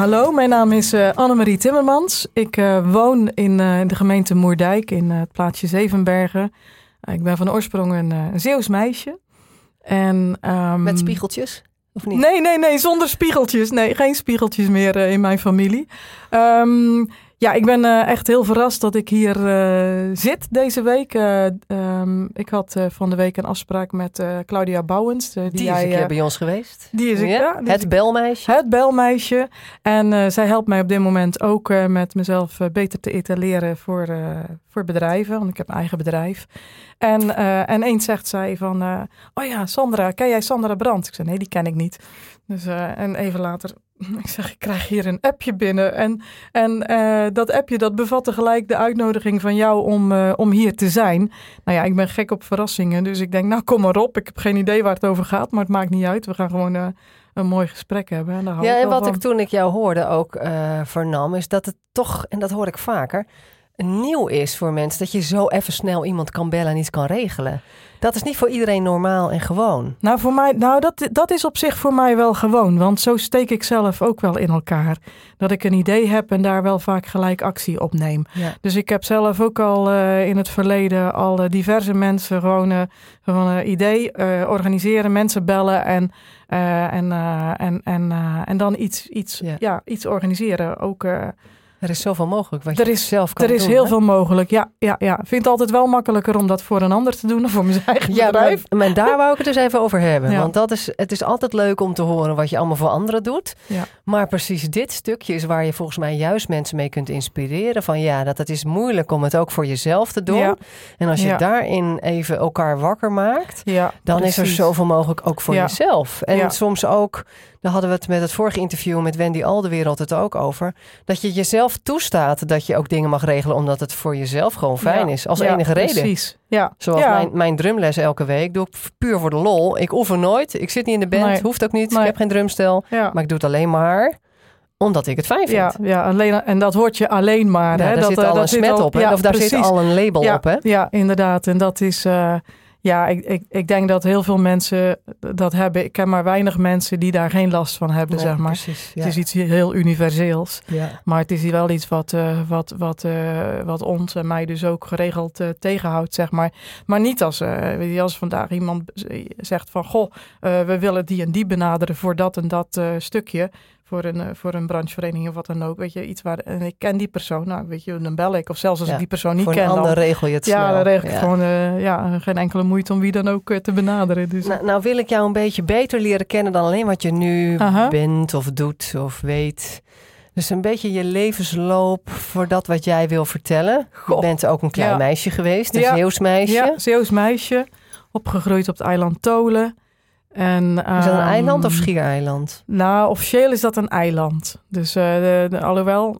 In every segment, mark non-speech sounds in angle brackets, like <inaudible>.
Hallo, mijn naam is uh, Annemarie Timmermans. Ik uh, woon in uh, de gemeente Moerdijk in het plaatsje Zevenbergen. ik ben van oorsprong een, een Zeeuws meisje. En, um, Met spiegeltjes? Of niet? Nee, nee, nee, zonder spiegeltjes. Nee, geen spiegeltjes meer in mijn familie. Um, ja, ik ben uh, echt heel verrast dat ik hier uh, zit deze week. Uh, um, ik had van de week een afspraak met Claudia Bouwens. die, die is jij, bij ons geweest. Die is ik, ja. het belmeisje. Het belmeisje. En zij helpt mij op dit moment ook met mezelf beter te etaleren voor, voor bedrijven. Want ik heb een eigen bedrijf. En, en eens zegt zij van, oh ja, Sandra, ken jij Sandra Brandt? Ik zei, nee, die ken ik niet. Dus, en even later <laughs> ik zeg, ik krijg hier een appje binnen. En, en uh, dat appje dat bevatte gelijk de uitnodiging van jou om, uh, om hier te zijn. Nou ja, ik ben gek op verrassingen. Dus ik denk, nou kom maar op. Ik heb geen idee waar het over gaat, maar het maakt niet uit. We gaan gewoon uh, een mooi gesprek hebben. En ja, en wat ik toen ik jou hoorde ook vernam, is dat het toch, en dat hoor ik vaker, nieuw is voor mensen. Dat je zo even snel iemand kan bellen en iets kan regelen. Dat is niet voor iedereen normaal en gewoon. Nou, voor mij, nou dat, dat is op zich voor mij wel gewoon. Want zo steek ik zelf ook wel in elkaar. Dat ik een idee heb en daar wel vaak gelijk actie op neem. Ja. Dus ik heb zelf ook al uh, in het verleden al uh, diverse mensen gewoon, uh, gewoon een idee organiseren, mensen bellen en, en, en, en, en dan iets, iets, ja. ja iets organiseren. Ook er is zoveel mogelijk wat je er is, zelf kan Er is heel veel mogelijk, ja. ja, ja. Ik vind het altijd wel makkelijker om dat voor een ander te doen dan voor mijn <laughs> eigen ja, bedrijf. Maar, maar daar wou ik het dus even over hebben. Want dat is, het is altijd leuk om te horen wat je allemaal voor anderen doet. Ja. Maar precies dit stukje is waar je volgens mij juist mensen mee kunt inspireren. Van ja, dat het is moeilijk om het ook voor jezelf te doen. Ja. En als je daarin even elkaar wakker maakt, dan precies. is er zoveel mogelijk ook voor jezelf. En soms ook daar hadden we het met het vorige interview met Wendy Aldewereld het ook over. Dat je jezelf toestaat dat je ook dingen mag regelen. Omdat het voor jezelf gewoon fijn is. Als enige reden. Precies. Ja. Zoals Mijn, mijn drumles elke week. Doe ik puur voor de lol. Ik oefen nooit. Ik zit niet in de band. Hoeft ook niet. Ik heb geen drumstel. Maar ik doe het alleen maar omdat ik het fijn vind. Ja, ja alleen, en dat hoort je alleen maar. hè? Daar dat, zit al een smet op. Hè? of daar zit al een label op. Hè? Ja, inderdaad. En dat is... Uh, ja, ik, ik, ik denk dat heel veel mensen dat hebben. Ik ken maar weinig mensen die daar geen last van hebben, zeg maar. Precies, Het is iets heel universeels. Ja. Maar het is wel iets wat, uh, wat, wat, uh, wat ons en mij dus ook geregeld uh, tegenhoudt, zeg maar. Maar niet als, als vandaag iemand zegt van... Goh, we willen die en die benaderen voor dat en dat stukje voor een, eh, voor een branchevereniging of wat dan ook. Weet je, iets waar. En ik ken die persoon, nou weet je, dan bel ik. Of zelfs als ik die persoon niet voor ken. dan regel je het Ja, snel. dan regel ik gewoon uh, ja, geen enkele moeite om wie dan ook uh, te benaderen. Dus. Nou, nou, wil ik jou een beetje beter leren kennen dan alleen wat je nu Aha. bent of doet of weet. Dus een beetje je levensloop voor dat wat jij wil vertellen. Goh. Je bent ook een klein ja. meisje geweest, een ja. Zeeuws meisje. Ja, Zeeuws meisje. Opgegroeid op het eiland Tolen. En, is dat een um, eiland of schiereiland? Nou, officieel is dat een eiland. Dus uh, de, de, alhoewel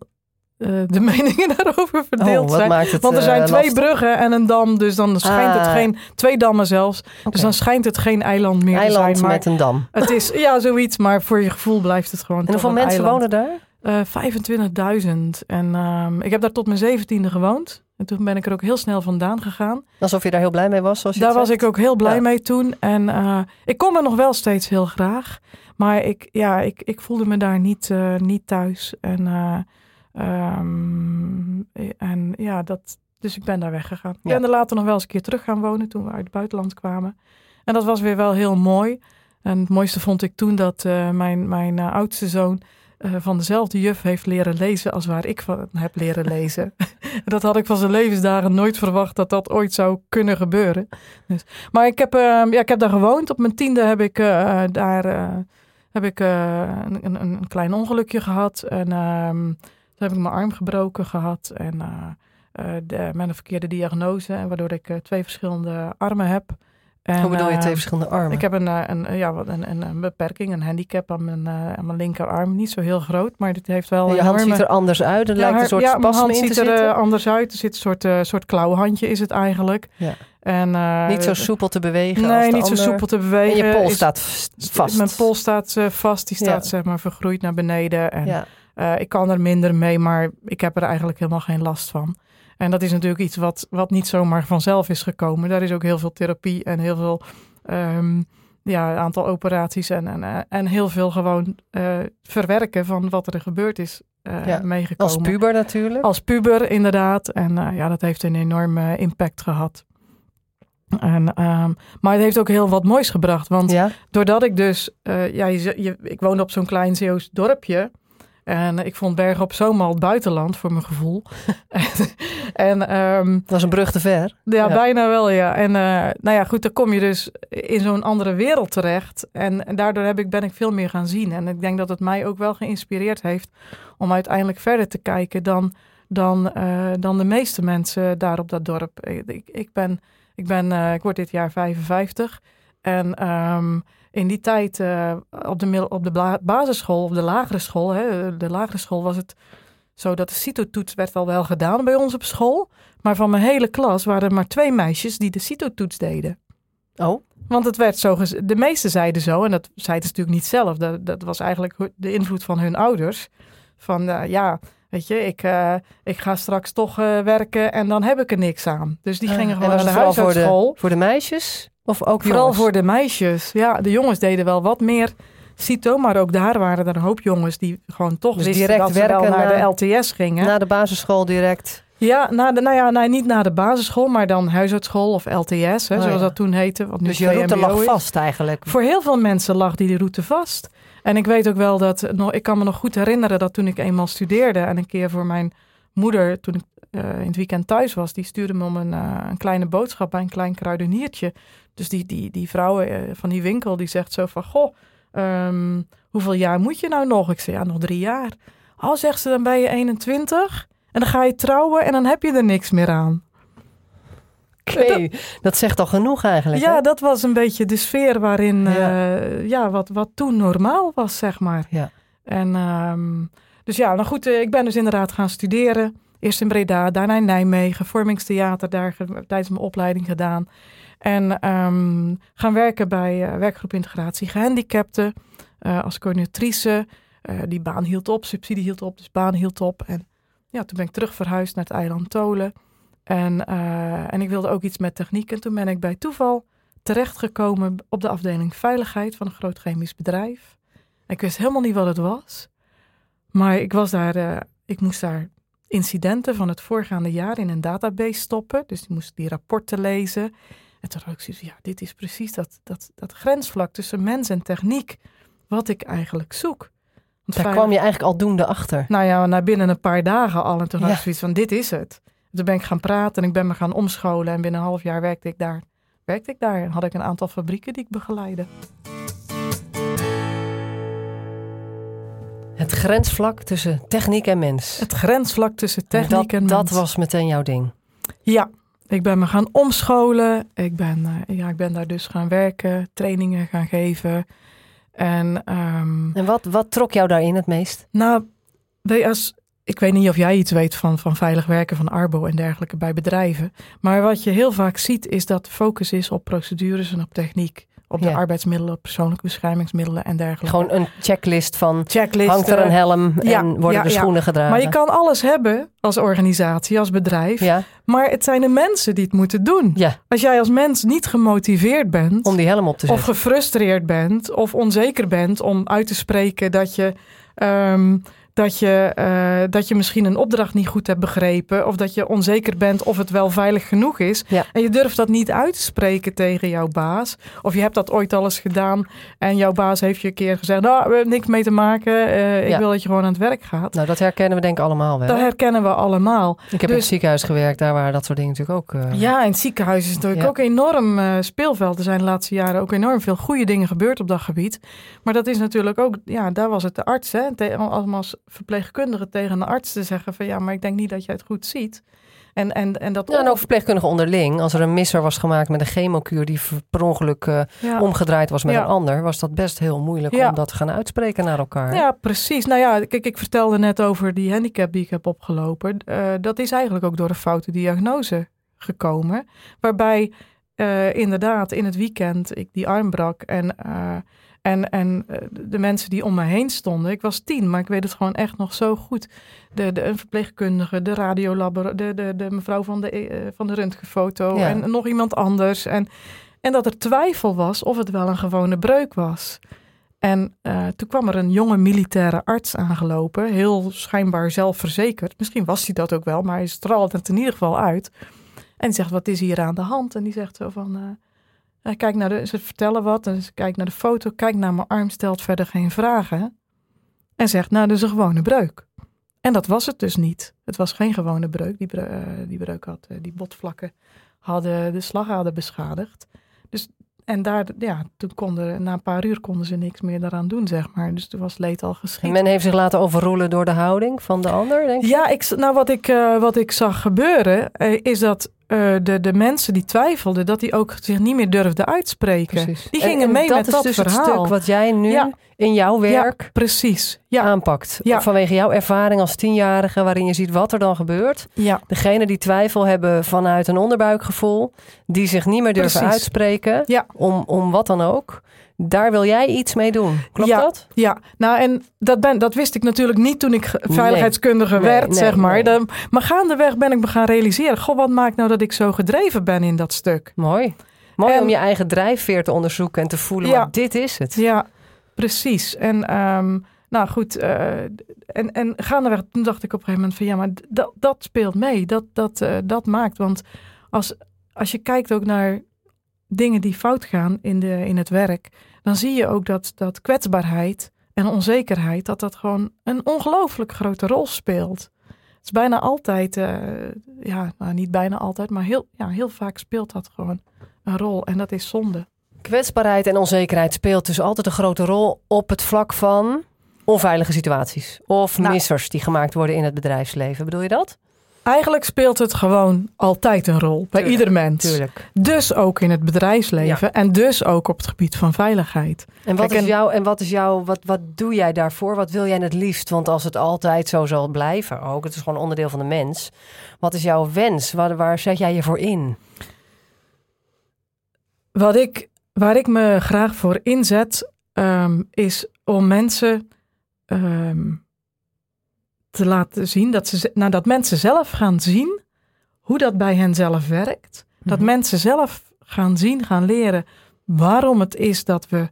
uh, de <laughs> meningen daarover verdeeld oh, zijn. Het, Want er zijn uh, twee lastig. bruggen en een dam, dus dan schijnt Ah. het geen... Twee dammen zelfs. Dus dan schijnt het geen eiland meer Eiland te zijn. Maar met een dam. het is, ja, zoiets, maar voor je gevoel blijft het gewoon En hoeveel mensen eiland. wonen daar? Eh, 25.000. En um, ik heb daar tot mijn zeventiende gewoond. En toen ben ik er ook heel snel vandaan gegaan. Alsof je daar heel blij mee was, zoals je Daar was zegt? ik ook heel blij Ja. mee toen. En uh, ik kom er nog wel steeds heel graag. Maar ik, ja, ik, ik voelde me daar niet, uh, niet thuis. En, uh, um, en ja, dat, dus ik ben daar weggegaan. Ik Ja. ben er later nog wel eens een keer terug gaan wonen toen we uit het buitenland kwamen. En dat was weer wel heel mooi. En het mooiste vond ik toen dat mijn, mijn oudste zoon uh, van dezelfde juf heeft leren lezen als waar ik van heb leren lezen. <laughs> dat had ik van zijn levensdagen nooit verwacht dat dat ooit zou kunnen gebeuren. Dus, maar ik heb, uh, ja, ik heb daar gewoond. Op mijn tiende heb ik uh, daar heb ik, een, een, klein ongelukje gehad. En toen heb ik mijn arm gebroken gehad. En de, met een verkeerde diagnose. Waardoor ik twee verschillende armen heb. En, Hoe bedoel je twee verschillende armen? Ik heb een, een, ja, een, een, een beperking, een handicap aan mijn, aan mijn linkerarm. Niet zo heel groot, maar dit heeft wel. je enorme... hand ziet er anders uit. Er lijkt een soort ja, mijn hand ziet er anders uit. Er zit een soort, uh, soort klauwhandje is het eigenlijk. Ja. En, uh, niet zo soepel te bewegen. Nee, als de niet ander. zo soepel te bewegen. En je pols staat vast. Mijn pols staat uh, vast. Die staat zeg maar vergroeid naar beneden. En ja. ik kan er minder mee, maar ik heb er eigenlijk helemaal geen last van. En dat is natuurlijk iets wat, wat niet zomaar vanzelf is gekomen. Daar is ook heel veel therapie en heel veel um, ja, aantal operaties en, en, en heel veel gewoon verwerken van wat er gebeurd is ja. meegekomen. Als puber natuurlijk. Als puber, inderdaad. En ja, dat heeft een enorme impact gehad. En, um, maar het heeft ook heel wat moois gebracht. Want ja? doordat ik dus, uh, ja, je, je, ik woonde op zo'n klein Zeeuws dorpje. En ik vond Bergen op Zoom al het buitenland voor mijn gevoel. <laughs> <laughs> en, um, dat was een brug te ver. Ja, ja. bijna wel, ja. En uh, nou ja, goed, dan kom je dus in zo'n andere wereld terecht. En, en daardoor heb ik, ben ik veel meer gaan zien. En ik denk dat het mij ook wel geïnspireerd heeft om uiteindelijk verder te kijken dan, dan, uh, dan de meeste mensen daar op dat dorp. Ik, ik ben ik, ben, uh, ik word dit jaar 55. En um, in die tijd uh, op de, op de basisschool, op de lagere school, hè, de lagere school was het zo dat de CITO-toets werd al wel gedaan bij ons op school. Maar van mijn hele klas waren er maar twee meisjes die de CITO-toets deden. Oh. Want het werd zo, de meesten zeiden zo, en dat zeiden ze natuurlijk niet zelf. Dat, dat was eigenlijk de invloed van hun ouders. Van uh, ja, Weet je, ik, uh, ik ga straks toch uh, werken en dan heb ik er niks aan. Dus die gingen gewoon naar de huisartschool. Voor de, voor de meisjes? Of ook Vooral jongens? voor de meisjes. Ja, de jongens deden wel wat meer CITO, maar ook daar waren er een hoop jongens die gewoon toch dus wisten direct dat ze werken wel naar na, de LTS gingen. Na de basisschool direct? Ja, na de, nou ja, niet na de basisschool, maar dan huisartschool of LTS, hè, oh, zoals ja. dat toen heette. Wat nu dus je route lag vast eigenlijk? Voor heel veel mensen lag die route vast. En ik weet ook wel dat, ik kan me nog goed herinneren dat toen ik eenmaal studeerde en een keer voor mijn moeder, toen ik uh, in het weekend thuis was, die stuurde me om een, uh, een kleine boodschap bij een klein kruideniertje. Dus die, die, die vrouw uh, van die winkel, die zegt zo van, goh, um, hoeveel jaar moet je nou nog? Ik zei, ja, nog drie jaar. Oh, zegt ze, dan ben je 21 en dan ga je trouwen en dan heb je er niks meer aan. Okay. Dat, dat, zegt al genoeg eigenlijk. Ja, hè? dat was een beetje de sfeer waarin, ja, uh, ja wat, wat toen normaal was, zeg maar. Ja. En um, dus ja, nou goed, ik ben dus inderdaad gaan studeren. Eerst in Breda, daarna in Nijmegen, vormingstheater, daar tijdens mijn opleiding gedaan. En um, gaan werken bij uh, werkgroep integratie gehandicapten als coördinatrice. die baan hield op, subsidie hield op, dus baan hield op. En ja, toen ben ik terug verhuisd naar het eiland Tolen. En, en ik wilde ook iets met techniek. En toen ben ik bij toeval terechtgekomen op de afdeling veiligheid van een groot chemisch bedrijf. Ik wist helemaal niet wat het was. Maar ik was daar, ik moest daar incidenten van het voorgaande jaar in een database stoppen. Dus ik moest die rapporten lezen. En toen had ik zoiets ja, dit is precies dat, dat, dat grensvlak tussen mens en techniek. Wat ik eigenlijk zoek. Want daar kwam je eigenlijk aldoende achter. Nou ja, na binnen een paar dagen al. En toen ja. had ik zoiets van, dit is het. Toen ben ik gaan praten en ik ben me gaan omscholen. En binnen een half jaar werkte ik daar. Werkte ik daar en had ik een aantal fabrieken die ik begeleidde. Het grensvlak tussen techniek en mens. Het grensvlak tussen techniek dat, en mens. Dat was meteen jouw ding. Ja, ik ben me gaan omscholen. Ik ben, uh, ja, ik ben daar dus gaan werken, trainingen gaan geven. En, um, en wat, wat trok jou daarin het meest? Nou, als, ik weet niet of jij iets weet van, van veilig werken van Arbo en dergelijke bij bedrijven. Maar wat je heel vaak ziet is dat de focus is op procedures en op techniek. Op de Ja. arbeidsmiddelen, persoonlijke beschermingsmiddelen en dergelijke. Gewoon een checklist van checklist. hangt er een helm ja, en worden ja, de schoenen gedragen. Maar je kan alles hebben als organisatie, als bedrijf. Ja, Maar het zijn de mensen die het moeten doen. ja, Als jij als mens niet gemotiveerd bent, om die helm op te of zetten. gefrustreerd bent, of onzeker bent om uit te spreken dat je, ehm, dat, je, eh, dat je misschien een opdracht niet goed hebt begrepen, of dat je onzeker bent of het wel veilig genoeg is, Ja. en je durft dat niet uit te spreken tegen jouw baas, of je hebt dat ooit al eens gedaan en jouw baas heeft je een keer gezegd, nou, we hebben niks mee te maken, eh, ik Ja. wil dat je gewoon aan het werk gaat. Nou, dat herkennen we denk ik allemaal wel. Dat herkennen we allemaal. ik heb in dus- het ziekenhuis gewerkt, daar waren dat soort dingen natuurlijk ook. eh, Ja, in het ziekenhuis is natuurlijk Ja. ook enorm speelveld. Er zijn de laatste jaren ook enorm veel goede dingen gebeurd op dat gebied. Maar dat is natuurlijk ook, ja, daar was het de arts, hè, als verpleegkundige tegen een arts te zeggen van ja, maar ik denk niet dat jij het goed ziet. En, en, en, dat ja, en ook verpleegkundigen onderling. Als er een misser was gemaakt met een chemokuur die per ongeluk uh, omgedraaid was met een ander, was dat best heel moeilijk om dat te gaan uitspreken naar elkaar. Ja, precies. Nou ja, kijk, ik vertelde net over die handicap die ik heb opgelopen. Uh, dat is eigenlijk ook door een foute diagnose gekomen. Waarbij uh, inderdaad in het weekend ik die arm brak en en, en eh, de mensen die om me heen stonden, ik was tien, maar ik weet het gewoon echt nog zo goed. De, de, een verpleegkundige, de radiolabber, de, de, de mevrouw van de, uh, van de röntgenfoto en nog iemand anders. En, en dat er twijfel was of het wel een gewone breuk was. En uh, toen kwam er een jonge militaire arts aangelopen, heel schijnbaar zelfverzekerd. Misschien was hij dat ook wel, maar hij straalde het in ieder geval uit. En die zegt, wat is hier aan de hand? En die zegt zo van, hij kijkt naar de, ze vertellen wat en ze kijkt naar de foto, kijkt naar mijn arm, stelt verder geen vragen. En zegt, nou, dat is een gewone breuk. En dat was het dus niet. Het was geen gewone breuk. Die, breuk, uh, die breuk had, uh, die botvlakken hadden de slagader beschadigd. Dus, en daar, ja, toen konden, na een paar uur konden ze niks meer daaraan doen, zeg maar. Dus toen was leed al geschied. Men heeft zich laten overroelen door de houding van de ander, denk je? Ja, ik, nou, wat ik, uh, wat ik zag gebeuren, is dat uh, de, de mensen die twijfelden, dat die ook zich niet meer durfden uitspreken. Precies. Die gingen mee met dat dus verhaal. Het stuk wat jij nu in jouw werk ja, precies. Ja. aanpakt. Vanwege jouw ervaring als tienjarige, waarin je ziet wat er dan gebeurt. Ja. Degene die twijfel hebben vanuit een onderbuikgevoel, die zich niet meer durven uitspreken, om, om wat dan ook. Daar wil jij iets mee doen. Klopt ja, dat? Ja, nou en dat, ben, dat wist ik natuurlijk niet toen ik veiligheidskundige werd, zeg maar. De, maar gaandeweg ben ik me gaan realiseren. Goh, wat maakt nou dat ik zo gedreven ben in dat stuk? Mooi. Mooi om je eigen drijfveer te onderzoeken en te voelen, ja, dit is het. Ja, precies. En um, nou goed, uh, en, en gaandeweg, toen dacht ik op een gegeven moment van ja, maar dat, dat speelt mee. Dat, dat, uh, dat maakt, want als, als je kijkt ook naar dingen die fout gaan in, de, in het werk dan zie je ook dat, dat kwetsbaarheid en onzekerheid, dat dat gewoon een ongelooflijk grote rol speelt. Het is bijna altijd, uh, ja, nou, niet bijna altijd, maar heel, ja, heel vaak speelt dat gewoon een rol en dat is zonde. Kwetsbaarheid en onzekerheid speelt dus altijd een grote rol op het vlak van onveilige situaties of nou, missers die gemaakt worden in het bedrijfsleven. Bedoel je dat? Eigenlijk speelt het gewoon altijd een rol bij ieder mens. Tuurlijk. Dus ook in het bedrijfsleven en dus ook op het gebied van veiligheid. En wat is jouw en wat is jouw wat, wat doe jij daarvoor? Wat wil jij het liefst? Want als het altijd zo zal blijven, ook het is gewoon onderdeel van de mens. Wat is jouw wens? Waar, waar zet jij je voor in? Wat ik, waar ik me graag voor inzet, um, is om mensen. Um, te laten zien, dat, ze, nou, dat mensen zelf gaan zien hoe dat bij hen zelf werkt. Dat mhm. mensen zelf gaan zien, gaan leren waarom het is dat we,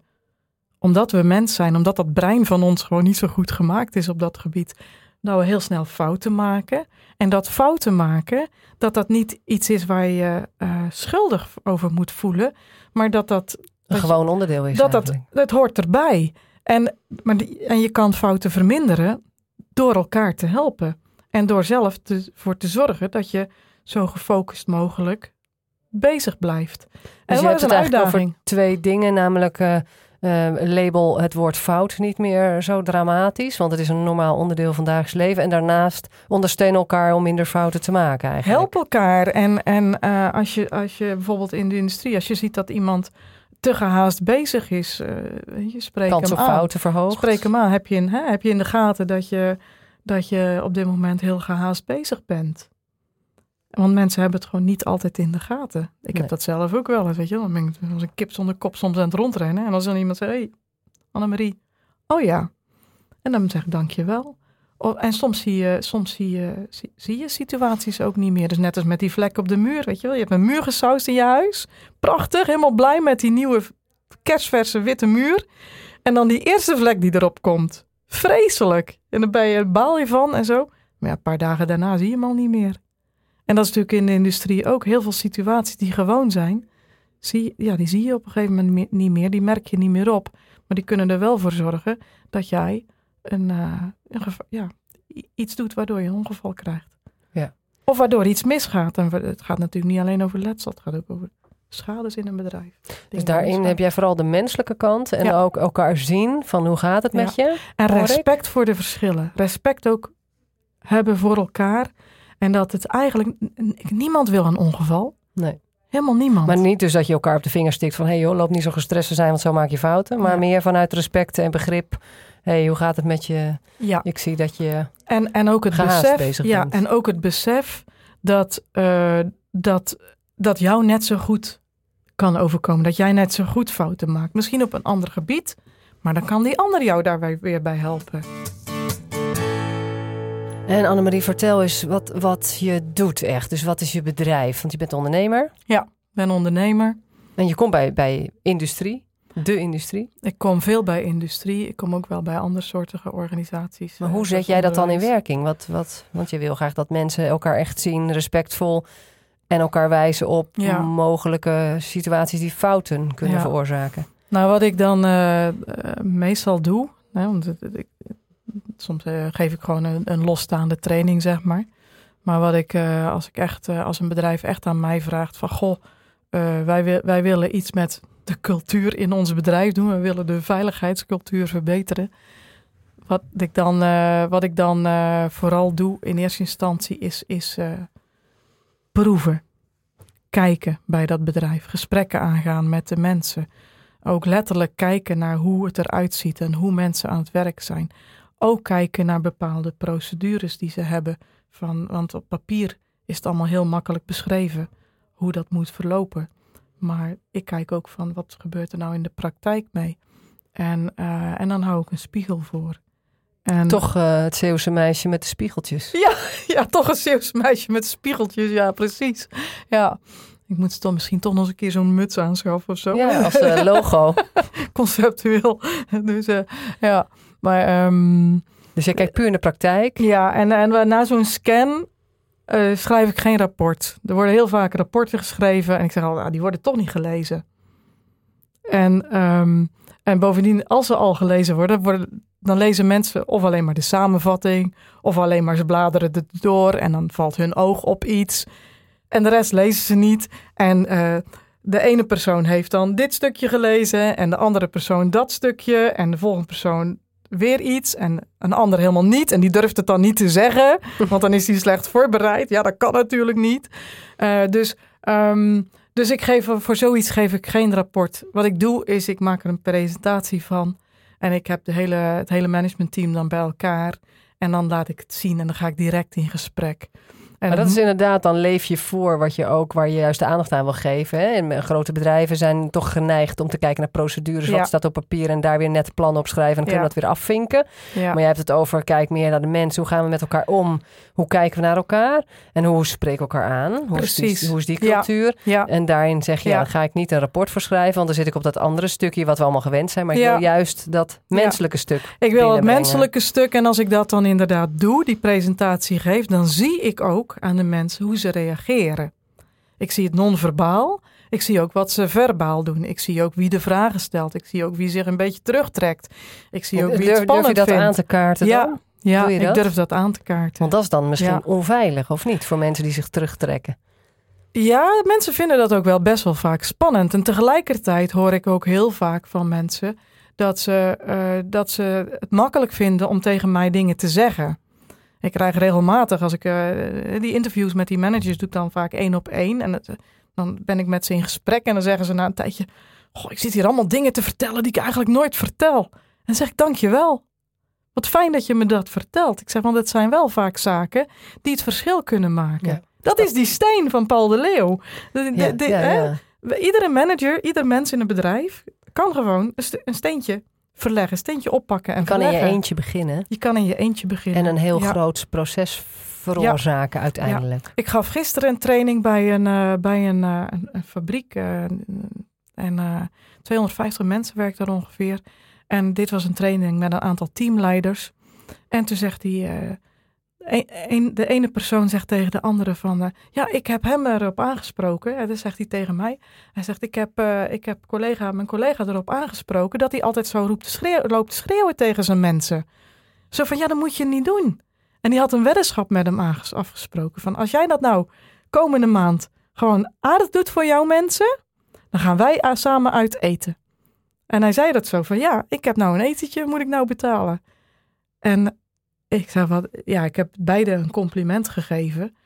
omdat we mens zijn, omdat dat brein van ons gewoon niet zo goed gemaakt is op dat gebied, nou we heel snel fouten maken. En dat fouten maken, dat dat niet iets is waar je uh, schuldig over moet voelen, maar dat dat... Een gewoon onderdeel is. Dat, dat, dat hoort erbij. En, maar die, en je kan fouten verminderen door elkaar te helpen. En door zelf ervoor te zorgen dat je zo gefocust mogelijk bezig blijft. Dus en je hebt het eigenlijk over twee dingen, namelijk uh, uh, label het woord fout niet meer zo dramatisch, want het is een normaal onderdeel van dagelijks leven. En daarnaast ondersteunen elkaar om minder fouten te maken eigenlijk. Help elkaar. En, en uh, als, je, als je bijvoorbeeld in de industrie, als je ziet dat iemand te gehaast bezig is. Uh, je spreekt Kans hem op fouten verhoogd. Spreek hem aan. Heb je, in, hè, heb je in de gaten dat je, dat je op dit moment heel gehaast bezig bent? Want mensen hebben het gewoon niet altijd in de gaten. Ik heb dat zelf ook wel eens, weet je. Dan ben ik als een kip zonder kop soms aan het rondrennen. En als dan iemand zegt, hé, hey, Annemarie. Oh ja. En dan zeg ik, dank je wel. Oh, en soms zie je, soms zie je, zie, zie, je situaties ook niet meer. Dus net als met die vlek op de muur, weet je wel. Je hebt een muur gesausd in je huis. Prachtig, helemaal blij met die nieuwe kerstverse witte muur. En dan die eerste vlek die erop komt. Vreselijk. En dan ben je, baal je van en zo. Maar ja, een paar dagen daarna zie je hem al niet meer. En dat is natuurlijk in de industrie ook heel veel situaties die gewoon zijn. Zie, ja, die zie je op een gegeven moment niet meer. Die merk je niet meer op. Maar die kunnen er wel voor zorgen dat jij een, uh, een ja, iets doet waardoor je een ongeval krijgt. Ja. Of waardoor iets misgaat. En het gaat natuurlijk niet alleen over letsel, het gaat ook over schades in een bedrijf. Dus daarin heb jij vooral de menselijke kant en ook elkaar zien van hoe gaat het met je. En respect voor de verschillen. Respect ook hebben voor elkaar. En dat het eigenlijk, niemand wil een ongeval. Nee. Helemaal niemand. Maar niet dus dat je elkaar op de vinger stikt van... hé hey joh, loop niet zo gestrest te zijn, want zo maak je fouten. Maar meer vanuit respect en begrip. Hé, hey, hoe gaat het met je? Ja. Ik zie dat je en, en ook het besef, ja, En ook het besef dat, uh, dat, dat jou net zo goed kan overkomen. Dat jij net zo goed fouten maakt. Misschien op een ander gebied, maar dan kan die ander jou daar weer bij helpen. En Annemarie, vertel eens wat, wat je doet echt. Dus wat is je bedrijf? Want je bent ondernemer. Ja, ik ben ondernemer. En je komt bij, bij industrie, de industrie. Ik kom veel bij industrie. Ik kom ook wel bij andere soortige organisaties. Maar hoe eh, zet jij dat dan in werking? Wat, wat, want je wil graag dat mensen elkaar echt zien, respectvol en elkaar wijzen op mogelijke situaties die fouten kunnen veroorzaken. Nou, wat ik dan uh, meestal doe, hè, want ik, soms uh, geef ik gewoon een, een, losstaande training, zeg maar. Maar wat ik, als ik echt, als een bedrijf echt aan mij vraagt van, goh, wij, wij willen iets met de cultuur in ons bedrijf doen, we willen de veiligheidscultuur verbeteren. Wat ik dan, wat ik dan vooral doe in eerste instantie is, is proeven. Kijken bij dat bedrijf, gesprekken aangaan met de mensen. Ook letterlijk kijken naar hoe het eruit ziet en hoe mensen aan het werk zijn. Ook kijken naar bepaalde procedures die ze hebben. Van, want op papier is het allemaal heel makkelijk beschreven hoe dat moet verlopen. Maar ik kijk ook van wat gebeurt er nou in de praktijk mee. En, uh, en dan hou ik een spiegel voor. En... Toch uh, het Zeeuwse meisje met de spiegeltjes. <laughs> Ja, ja, toch een Zeeuwse meisje met spiegeltjes. Ja, precies. Ja. Ik moet dan misschien toch nog eens een keer zo'n muts aanschaffen of zo. Ja, als uh, <laughs> logo. Conceptueel. Dus uh, ja, maar... Um, dus jij kijkt puur in de praktijk? Ja, en, en na zo'n scan uh, schrijf ik geen rapport. Er worden heel vaak rapporten geschreven en ik zeg al, ah, die worden toch niet gelezen. En, um, en bovendien, als ze al gelezen worden, worden dan lezen mensen of alleen maar de samenvatting, of alleen maar ze bladeren het door en dan valt hun oog op iets. En de rest lezen ze niet. En uh, de ene persoon heeft dan dit stukje gelezen en de andere persoon dat stukje en de volgende persoon weer iets en een ander helemaal niet. En die durft het dan niet te zeggen, <laughs> want dan is hij slecht voorbereid. Ja, dat kan natuurlijk niet. Uh, dus, um, dus ik geef, voor zoiets geef ik geen rapport. Wat ik doe is, ik maak er een presentatie van. En ik heb de hele, het hele managementteam dan bij elkaar. En dan laat ik het zien en dan ga ik direct in gesprek. En maar dat is inderdaad, dan leef je voor wat je ook, waar je juist de aandacht aan wil geven. Hè? En grote bedrijven zijn toch geneigd om te kijken naar procedures, wat staat op papier en daar weer net plannen op schrijven en dan kunnen we dat weer afvinken. Maar jij hebt het over, kijk meer naar de mensen, hoe gaan we met elkaar om? Hoe kijken we naar elkaar? En hoe spreken we elkaar aan? Hoe Precies. Is die, hoe is die cultuur? En daarin zeg je, ja, dan ga ik niet een rapport voor schrijven, want dan zit ik op dat andere stukje wat we allemaal gewend zijn. Maar ik wil juist dat menselijke stuk. Ik wil dat menselijke stuk en als ik dat dan inderdaad doe, die presentatie geef, dan zie ik ook aan de mensen hoe ze reageren. Ik zie het non-verbaal. Ik zie ook wat ze verbaal doen. Ik zie ook wie de vragen stelt. Ik zie ook wie zich een beetje terugtrekt. Ik zie ook wie durf, het spannend Durf je dat aan te kaarten ja, dan? Ja, ik durf dat aan te kaarten. Want dat is dan misschien onveilig, of niet? Voor mensen die zich terugtrekken. Ja, mensen vinden dat ook wel best wel vaak spannend. En tegelijkertijd hoor ik ook heel vaak van mensen dat ze, uh, dat ze het makkelijk vinden om tegen mij dingen te zeggen. Ik krijg regelmatig, als ik uh, die interviews met die managers doe, ik dan vaak één op één. En het, dan ben ik met ze in gesprek en dan zeggen ze na een tijdje: Goh, ik zit hier allemaal dingen te vertellen die ik eigenlijk nooit vertel. En zeg ik: Dankjewel. Wat fijn dat je me dat vertelt. Ik zeg, want het zijn wel vaak zaken die het verschil kunnen maken. dat is die steen van Paul de Leeuw. De, Iedere manager, ieder mens in een bedrijf kan gewoon een steentje verleggen, steentje oppakken en je kan in je eentje beginnen. Je kan in je eentje beginnen. En een heel groot proces veroorzaken uiteindelijk. Ik gaf gisteren een training bij een, uh, bij een, uh, een, fabriek. Uh, en 250 mensen werkten er ongeveer. En dit was een training met een aantal teamleiders. En toen zegt hij, de ene persoon zegt tegen de andere van, uh, ja, ik heb hem erop aangesproken. En dan zegt hij tegen mij. Hij zegt, ik heb, uh, ik heb collega, mijn collega erop aangesproken dat hij altijd zo roept loopt schreeuwen tegen zijn mensen. Zo van, ja, dat moet je niet doen. En die had een weddenschap met hem afgesproken van, als jij dat nou komende maand gewoon aardig doet voor jouw mensen, dan gaan wij samen uit eten. En hij zei dat zo van, ja, ik heb nou een etentje, moet ik nou betalen? En ik zei wat, ja, ik heb beide een compliment gegeven.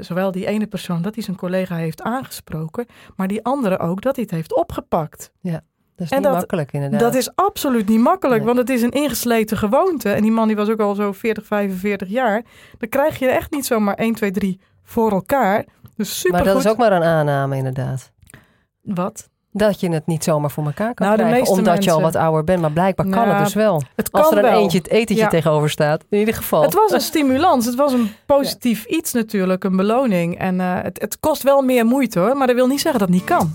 zowel die ene persoon dat hij zijn collega heeft aangesproken, maar die andere ook dat hij het heeft opgepakt. Ja. Dat is niet makkelijk inderdaad. Dat is absoluut niet makkelijk, want het is een ingesleten gewoonte. En die man die was ook al zo 40, 45 jaar. Dan krijg je echt niet zomaar 1, 2, 3 voor elkaar. Dus super Maar dat is ook maar een aanname inderdaad. Wat? Dat je het niet zomaar voor elkaar kan nou, krijgen, omdat je al wat ouder bent. Maar blijkbaar kan het dus wel. Het kan Als er een wel. eentje, het etentje tegenover staat, in ieder geval. Het was een <laughs> stimulans. Het was een positief iets natuurlijk, een beloning. En uh, het, het kost wel meer moeite hoor, maar dat wil niet zeggen dat het niet kan.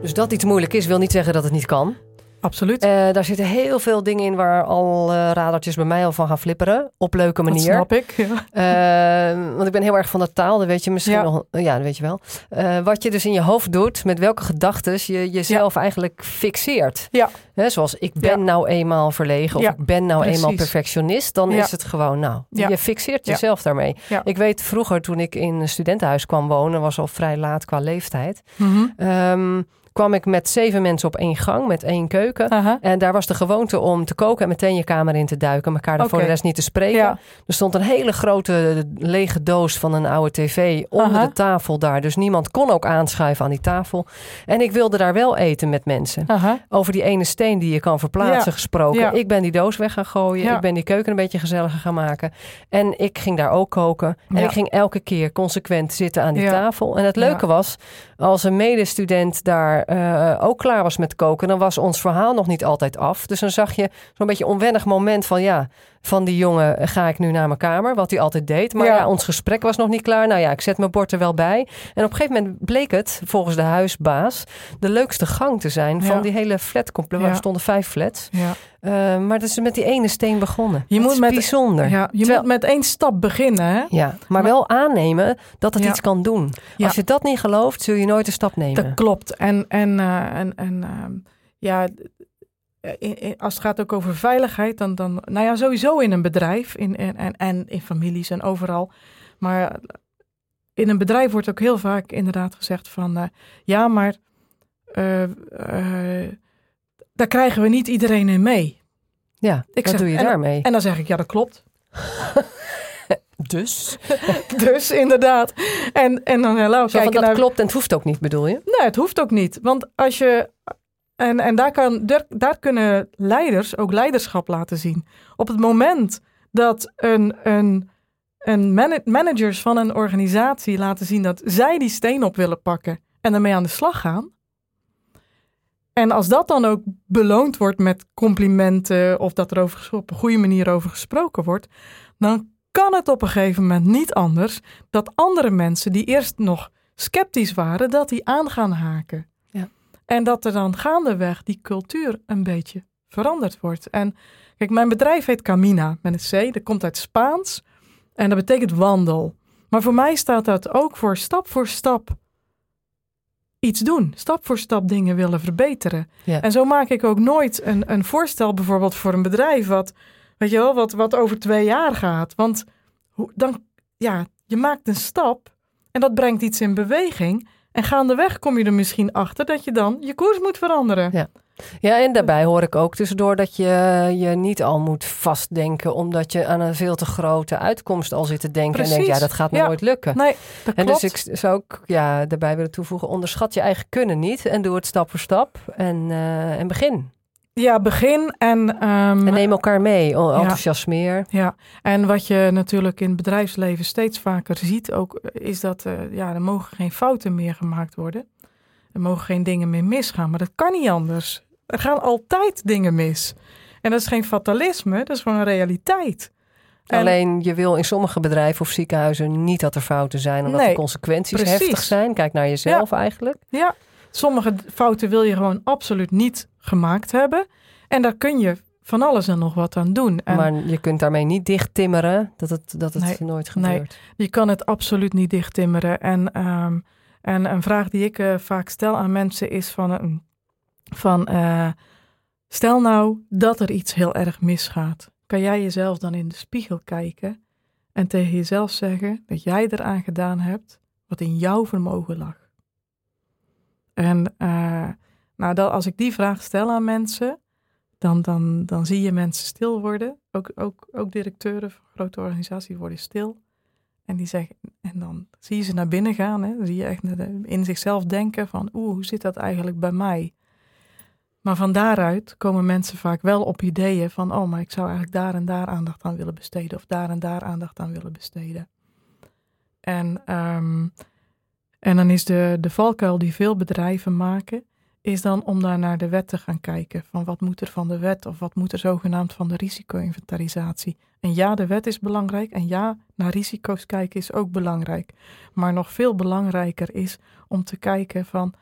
Dus dat iets moeilijk is, wil niet zeggen dat het niet kan. Absoluut. Uh, daar zitten heel veel dingen in waar al uh, radertjes bij mij al van gaan flipperen. Op leuke manier. Dat snap ik. Ja. Uh, want ik ben heel erg van de taal, dat weet je misschien ja. nog. Ja, dat weet je wel. wat je dus in je hoofd doet, met welke gedachten je jezelf ja. eigenlijk fixeert. Ja. Hè, zoals ik ben nou eenmaal verlegen of ik ben nou Precies. eenmaal perfectionist. Dan is het gewoon, nou, je fixeert jezelf daarmee. Ik weet vroeger toen ik in een studentenhuis kwam wonen, was al vrij laat qua leeftijd. Mm -hmm. um, kwam ik met zeven mensen op één gang, met één keuken. Aha. En daar was de gewoonte om te koken en meteen je kamer in te duiken. Elkaar daar okay. voor de rest niet te spreken. Ja. Er stond een hele grote lege doos van een oude tv onder Aha. de tafel daar. Dus niemand kon ook aanschuiven aan die tafel. En ik wilde daar wel eten met mensen. Aha. Over die ene steen die je kan verplaatsen Ja. gesproken. Ja. Ik ben die doos weg gaan gooien. Ik ben die keuken een beetje gezelliger gaan maken. En ik ging daar ook koken. En ik ging elke keer consequent zitten aan die tafel. En het leuke was, als een medestudent daar eh, ook klaar was met koken, dan was ons verhaal nog niet altijd af. Dus dan zag je zo'n beetje onwennig moment van ja, van die jongen eh, ga ik nu naar mijn kamer, wat hij altijd deed. Maar Ja. ja. ons gesprek was nog niet klaar. Nou ja, ik zet mijn bord er wel bij. En op een gegeven moment bleek het, volgens de huisbaas, de leukste gang te zijn van Ja. die hele flatcomplex. Ja. Er stonden vijf flats. Ja. Eh, maar dat is met die ene steen begonnen. Je Dat moet met- bijzonder. Ja, je Terwijl- moet met één stap beginnen. Hè? ja, maar, Maar- wel aannemen dat het Ja. iets kan doen. Ja. Als je dat niet gelooft, zul je nooit een stap nemen. Dat klopt. En, en, eh, en, en ehm, ja, als het gaat ook over veiligheid, dan, dan nou ja, sowieso in een bedrijf in, en, en, en in families en overal. Maar in een bedrijf wordt ook heel vaak inderdaad gezegd van, eh, ja, maar eh, eh, daar krijgen we niet iedereen in mee. Ja, Ik wat zeg- doe je en- daarmee? En dan zeg ik, ja, dat klopt. <laughs> dus? <laughs> Dus inderdaad. En, en dan hello, Zo van, dat naar, klopt en het hoeft ook niet, bedoel je? Nee, het hoeft ook niet. Want als je. En, en daar, kan, daar, kunnen leiders ook leiderschap laten zien. Op het moment dat een, een, een mana- managers van een organisatie laten zien dat zij die steen op willen pakken en ermee aan de slag gaan. En als dat dan ook beloond wordt met complimenten of dat er over, op een goede manier over gesproken wordt, dan kan het op een gegeven moment niet anders dat andere mensen die eerst nog sceptisch waren, dat die aan gaan haken. En dat er dan gaandeweg die cultuur een beetje veranderd wordt. En kijk, mijn bedrijf heet Camina met een C. Dat komt uit Spaans en dat betekent wandel. Maar voor mij staat dat ook voor stap voor stap iets doen. Stap voor stap dingen willen verbeteren. Ja. En zo maak ik ook nooit een, een voorstel bijvoorbeeld voor een bedrijf wat, weet je wel, wat, wat over twee jaar gaat. Want dan, ja, je maakt een stap en dat brengt iets in beweging. En gaandeweg kom je er misschien achter dat je dan je koers moet veranderen. Ja. Ja, en daarbij hoor ik ook tussendoor dat je je niet al moet vastdenken, omdat je aan een veel te grote uitkomst al zit te denken. En denkt, ja, dat gaat Ja. nooit lukken. Nee, dat En klopt. dus ik zou ook ja, daarbij willen toevoegen, onderschat je eigen kunnen niet en doe het stap voor stap en, eh, en begin. Ja, begin en... ehm, En neem elkaar mee, enthousiasmeer. Ja, en wat je natuurlijk in het bedrijfsleven steeds vaker ziet ook, eh, is dat eh, ja, er mogen geen fouten meer gemaakt worden. Er mogen geen dingen meer misgaan, maar dat kan niet anders. Er gaan altijd dingen mis. En dat is geen fatalisme, dat is gewoon een realiteit. En- Alleen je wil in sommige bedrijven of ziekenhuizen niet dat er fouten zijn, omdat Nee, de consequenties precies. heftig zijn. Kijk naar jezelf eigenlijk. Ja, sommige fouten wil je gewoon absoluut niet gemaakt hebben. En daar kun je van alles en nog wat aan doen. En Maar je kunt daarmee niet dicht timmeren dat het, dat het Nee, nooit nee. gebeurt. Je kan het absoluut niet dichttimmeren. En, ehm, en een vraag die ik eh, vaak stel aan mensen is van, eh, van eh, stel nou dat er iets heel erg misgaat. Kan jij jezelf dan in de spiegel kijken en tegen jezelf zeggen dat jij eraan gedaan hebt wat in jouw vermogen lag? En eh, nou, als ik die vraag stel aan mensen, dan, dan, dan zie je mensen stil worden. Ook, ook, ook directeuren van grote organisaties worden stil. En, die zeggen, en dan zie je ze naar binnen gaan. Hè? Dan zie je echt in zichzelf denken van, oeh, hoe zit dat eigenlijk bij mij? Maar van daaruit komen mensen vaak wel op ideeën van, oh, maar ik zou eigenlijk daar en daar aandacht aan willen besteden. Of daar en daar aandacht aan willen besteden. En, ehm, en dan is de, de valkuil die veel bedrijven maken, is dan om daar naar de wet te gaan kijken. Van wat moet er van de wet of wat moet er zogenaamd van de risico-inventarisatie. En ja, de wet is belangrijk en ja, naar risico's kijken is ook belangrijk. Maar nog veel belangrijker is om te kijken van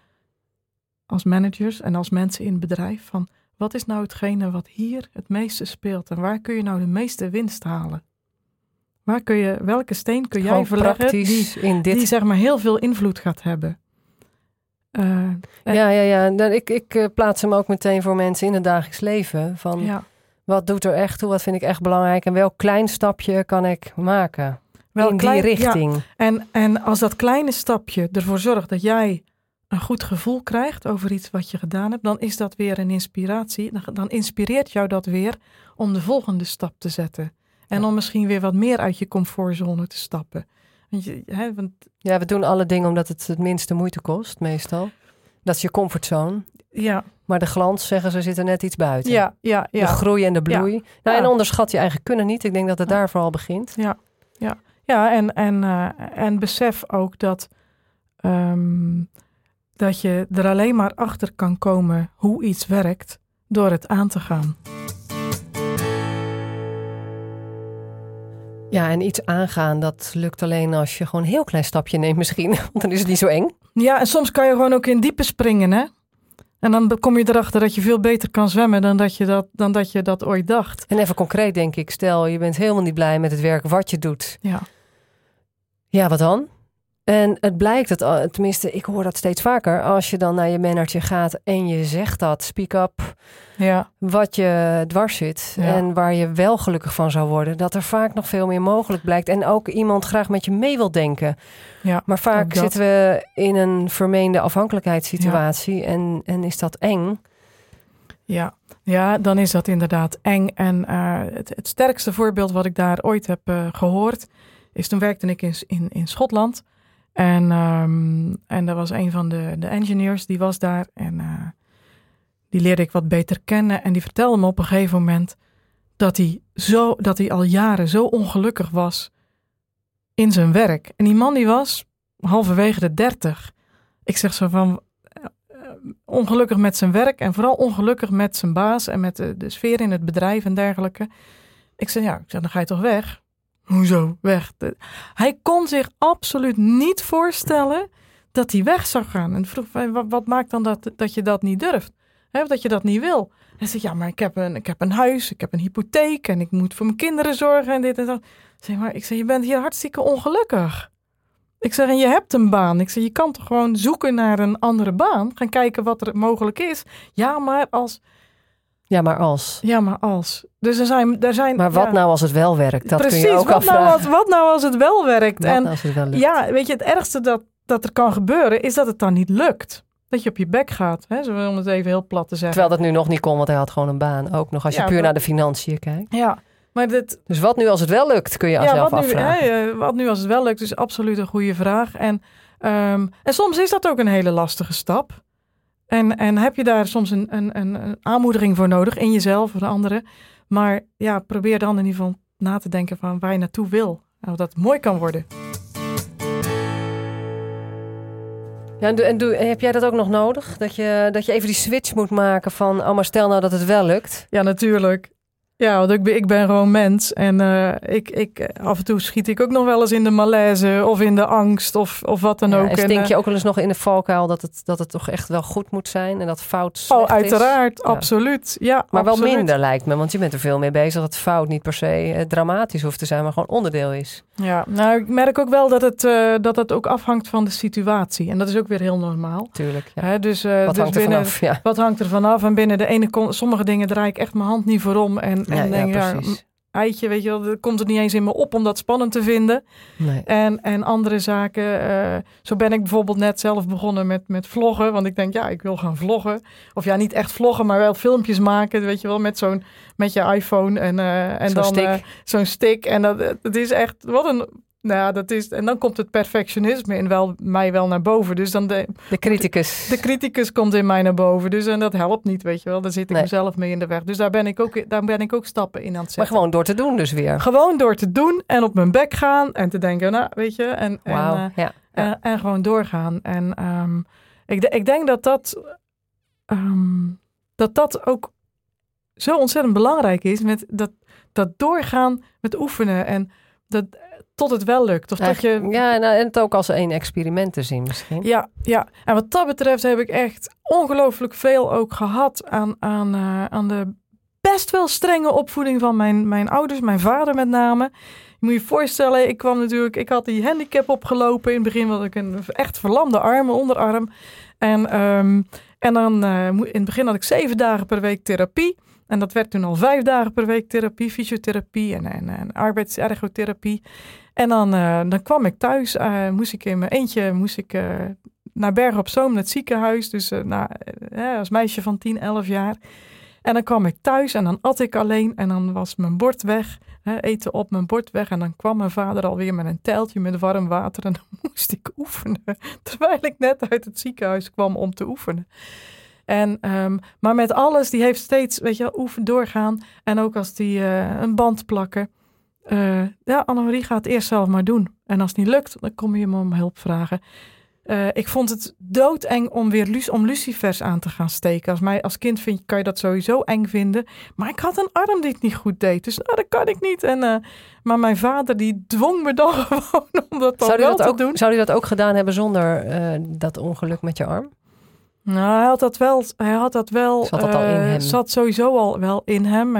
als managers en als mensen in het bedrijf van wat is nou hetgene wat hier het meeste speelt en waar kun je nou de meeste winst halen? Waar kun je, welke steen kun jij verleggen die, in dit... die zeg maar heel veel invloed gaat hebben? Uh, ja, ja, ja. Ik, ik uh, plaats hem ook meteen voor mensen in het dagelijks leven. Van ja. wat doet er echt toe? Wat vind ik echt belangrijk? En welk klein stapje kan ik maken? Wel in die richting. Ja. En, en als dat kleine stapje ervoor zorgt dat jij een goed gevoel krijgt over iets wat je gedaan hebt, dan is dat weer een inspiratie. Dan, dan inspireert jou dat weer om de volgende stap te zetten. En om misschien weer wat meer uit je comfortzone te stappen. Want je, hè, want... Ja, we doen alle dingen omdat het het minste moeite kost, meestal. Dat is je comfortzone. Ja. Maar de glans, zeggen ze, zit er net iets buiten. Ja, ja, ja. De groei en de bloei. Nou, en onderschat je eigen kunnen niet. Ik denk dat het daar vooral begint. Ja, ja. ja en, en, uh, en besef ook dat, um, dat je er alleen maar achter kan komen hoe iets werkt door het aan te gaan. Ja, en iets aangaan, dat lukt alleen als je gewoon een heel klein stapje neemt misschien. <laughs> Want dan is het niet zo eng. Ja, en soms kan je gewoon ook in diepe springen, hè? En dan kom je erachter dat je veel beter kan zwemmen dan dat je dat, dan dat, je dat ooit dacht. En even concreet denk ik, stel je bent helemaal niet blij met het werk wat je doet. Ja. Ja, wat dan? En het blijkt, dat, tenminste, ik hoor dat steeds vaker. Als je dan naar je manager gaat en je zegt dat, speak up, ja. wat je dwars zit en waar je wel gelukkig van zou worden, dat er vaak nog veel meer mogelijk blijkt. En ook iemand graag met je mee wil denken. Ja, maar vaak zitten we in een vermeende afhankelijkheidssituatie en, en is dat eng. Ja. ja, dan is dat inderdaad eng. En uh, het, het, sterkste voorbeeld wat ik daar ooit heb uh, gehoord, is toen werkte ik in, in, in Schotland. En, um, en er was een van de, de engineers, die was daar. En uh, die leerde ik wat beter kennen. En die vertelde me op een gegeven moment dat hij, zo, dat hij al jaren zo ongelukkig was in zijn werk. En die man die was halverwege de dertig. Ik zeg zo van, uh, ongelukkig met zijn werk en vooral ongelukkig met zijn baas en met de, de sfeer in het bedrijf en dergelijke. Ik zei, ja, ik zeg, dan ga je toch weg? Hoezo weg? Hij kon zich absoluut niet voorstellen dat hij weg zou gaan. En vroeg, wat, maakt dan dat, dat je dat niet durft? Hè, dat je dat niet wil? Hij zegt, ja, maar ik heb, een, ik heb een huis, ik heb een hypotheek en ik moet voor mijn kinderen zorgen en dit en dat. Zeg, maar ik zeg, je bent hier hartstikke ongelukkig. Ik zeg, en je hebt een baan. Ik zeg, je kan toch gewoon zoeken naar een andere baan? Gaan kijken wat er mogelijk is. Ja, maar als ja, maar als. Ja, maar als. Dus er zijn. Er zijn maar wat nou als het wel werkt? Dat Precies, kun je ook wat afvragen. Nou als, wat nou als het wel werkt? Wat en nou als het wel lukt? ja, weet je, het ergste dat, dat er kan gebeuren is dat het dan niet lukt. Dat je op je bek gaat, hè? Zo om het even heel plat te zeggen. Terwijl dat nu nog niet kon, want hij had gewoon een baan. Ook nog als je puur naar de financiën kijkt. Ja, maar dit... Dus wat nu als het wel lukt, kun je ja, wat nu, Hè, wat nu als het wel lukt, is absoluut een goede vraag. En, um, en soms is dat ook een hele lastige stap. En, en heb je daar soms een, een, een aanmoediging voor nodig in jezelf of de anderen. Maar ja, probeer dan in ieder geval na te denken van waar je naartoe wil. En dat mooi kan worden. Ja, en, doe, heb jij dat ook nog nodig? Dat je, dat je even die switch moet maken van, oh maar stel nou dat het wel lukt. Ja, natuurlijk. Ja, want ik ben, ik ben gewoon mens. En uh, ik, ik, af en toe schiet ik ook nog wel eens in de malaise of in de angst of, of wat dan ook. En denk je ook wel eens nog in de valkuil dat het, dat het toch echt wel goed moet zijn en dat fout Oh, uiteraard. Absoluut. Ja, maar wel minder lijkt me, want je bent er veel mee bezig dat fout niet per se eh, dramatisch hoeft te zijn, maar gewoon onderdeel is. Ja, nou ik merk ook wel dat het, uh, dat het ook afhangt van de situatie. En dat is ook weer heel normaal. Tuurlijk, ja. Hè, dus, uh, wat dus hangt er binnen, vanaf? Wat hangt er vanaf? En binnen de ene, sommige dingen draai ik echt mijn hand niet voor om. En, en denk, ja, eitje, weet je wel. Dan komt het niet eens in me op om dat spannend te vinden. Nee. En, en andere zaken. Uh, zo ben ik bijvoorbeeld net zelf begonnen met, met vloggen. Want ik denk, ja, ik wil gaan vloggen. Of ja, niet echt vloggen, maar wel filmpjes maken. Weet je wel, met zo'n met je iPhone en, uh, en dan zo'n stick. En dat, het is echt, wat een nou, dat is, en dan komt het perfectionisme in wel, mij wel naar boven. Dus dan de, de criticus. De criticus komt in mij naar boven. Dus en dat helpt niet, weet je wel. Daar zit ik mezelf mee in de weg. Dus daar ben ik ook, daar ben ik ook stappen in aan het zetten. Maar gewoon door te doen dus weer. Gewoon door te doen en op mijn bek gaan en te denken, nou, weet je. En, en, uh, ja, En, en, gewoon doorgaan. En um, ik, ik denk dat dat, um, dat dat ook zo ontzettend belangrijk is. Met dat, dat doorgaan met oefenen. En dat tot het wel lukt. Of dat je... Ja, nou, en het ook als een experiment te zien misschien. Ja, ja, en wat dat betreft heb ik echt ongelooflijk veel ook gehad aan, aan, uh, aan de best wel strenge opvoeding van mijn, mijn ouders, mijn vader met name. Je moet je voorstellen, ik kwam natuurlijk, ik had die handicap opgelopen. In het begin had ik een echt verlamde arm, onderarm. En, um, en dan uh, in het begin had ik zeven dagen per week therapie. En dat werd toen al vijf dagen per week therapie, fysiotherapie en, en, en arbeidsergotherapie. En dan, uh, dan kwam ik thuis, uh, moest ik in mijn eentje moest ik, uh, naar Bergen op Zoom, naar het ziekenhuis. Dus nou, als meisje van 10, 11 jaar. En dan kwam ik thuis en dan at ik alleen en dan was mijn bord weg. Hè, eten op mijn bord weg. En dan kwam mijn vader alweer met een teltje met warm water. En <laughs> dan moest ik oefenen. Terwijl ik net uit het ziekenhuis kwam om te oefenen. En, um, maar met alles, die heeft steeds, weet je, oefen doorgaan. En ook als die uh, een band plakken. Uh, ja, Annemarie gaat het eerst zelf maar doen. En als het niet lukt, dan kom je hem om hulp vragen. Uh, ik vond het doodeng om weer om lucifers aan te gaan steken. Als, mij, als kind vind, kan je dat sowieso eng vinden. Maar ik had een arm die het niet goed deed. Dus nou, dat kan ik niet. En, uh, maar mijn vader die dwong me dan <laughs> gewoon om dat dan zou wel dat te ook, doen. Zou hij dat ook gedaan hebben zonder dat ongeluk met je arm? Nou, hij had dat wel. Hij had dat wel. Zat dat al in hem? Zat sowieso al wel in hem.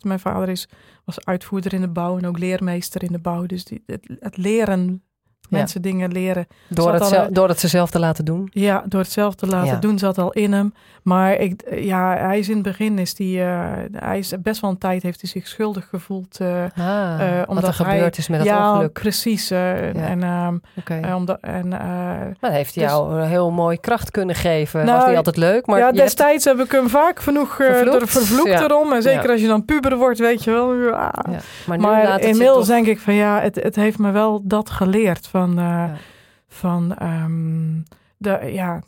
mijn vader is, was uitvoerder in de bouw en ook leermeester in de bouw. Dus die, het, het leren Mensen dingen leren. Door het, zelf, door het ze zelf te laten doen? Ja, door het zelf te laten doen zat al in hem. Maar ik, ja, hij is in het begin, is die, uh, hij is best wel een tijd heeft hij zich schuldig gevoeld. Uh, ah, uh, omdat wat er hij, gebeurd is met het ja, ongeluk. precies. Ja. En, um, okay. omdat, en, maar heeft hij dus, jou heel mooi kracht kunnen geven. Nou, was niet altijd leuk. Maar ja, destijds hebt... heb ik hem vaak genoeg vervloekt, vervloekt ja. erom. En zeker als je dan puber wordt, weet je wel. Maar, maar inmiddels denk ik van ja, het, het heeft me wel dat geleerd van, uh, van um, de, ja,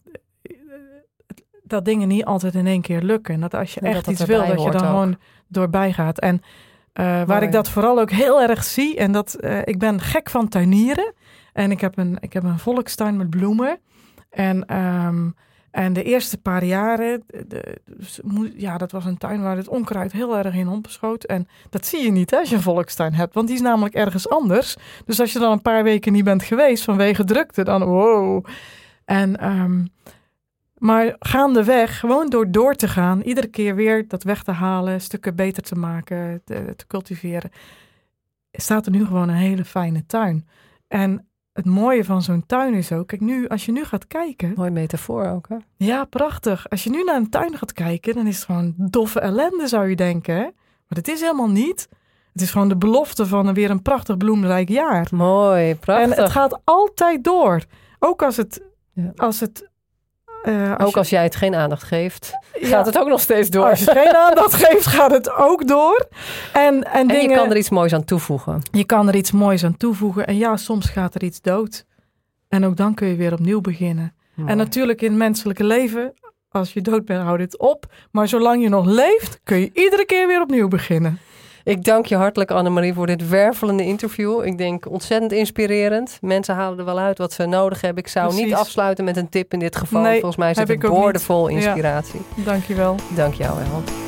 dat dingen niet altijd in één keer lukken. En dat als je echt iets wil, dat je dan ook. gewoon doorbij gaat. En uh, waar ik dat vooral ook heel erg zie, en dat uh, ik ben gek van tuinieren. En ik heb een, ik heb een volkstuin met bloemen. En um, en de eerste paar jaren, de, ja, dat was een tuin waar het onkruid heel erg in opschoot. En dat zie je niet hè, als je een volkstuin hebt, want die is namelijk ergens anders. Dus als je dan een paar weken niet bent geweest vanwege drukte, dan wow. En, um, maar gaandeweg, gewoon door door te gaan, iedere keer weer dat weg te halen, stukken beter te maken, te, te cultiveren, staat er nu gewoon een hele fijne tuin. En het mooie van zo'n tuin is ook, kijk nu, als je nu gaat kijken. Mooi metafoor ook, hè? Ja, prachtig. Als je nu naar een tuin gaat kijken, dan is het gewoon doffe ellende, zou je denken. Hè? Maar het is helemaal niet. Het is gewoon de belofte van een, weer een prachtig bloemrijk jaar. Mooi, prachtig. En het gaat altijd door. Ook als het, ja. als het uh, als ook als jij het geen aandacht geeft, ja, gaat het ook nog steeds door. Als je geen aandacht <laughs> geeft, gaat het ook door. En, en, en dingen, je kan er iets moois aan toevoegen. Je kan er iets moois aan toevoegen. En ja, soms gaat er iets dood. En ook dan kun je weer opnieuw beginnen. Mooi. En natuurlijk in het menselijke leven, als je dood bent, houdt het op. Maar zolang je nog leeft, kun je iedere keer weer opnieuw beginnen. Ik dank je hartelijk, Annemarie, voor dit wervelende interview. Ik denk ontzettend inspirerend. Mensen halen er wel uit wat ze nodig hebben. Ik zou Precies. niet afsluiten met een tip in dit geval. Nee, Volgens mij is het een boordevol inspiratie. Ja. Dank je wel. Dank jou wel.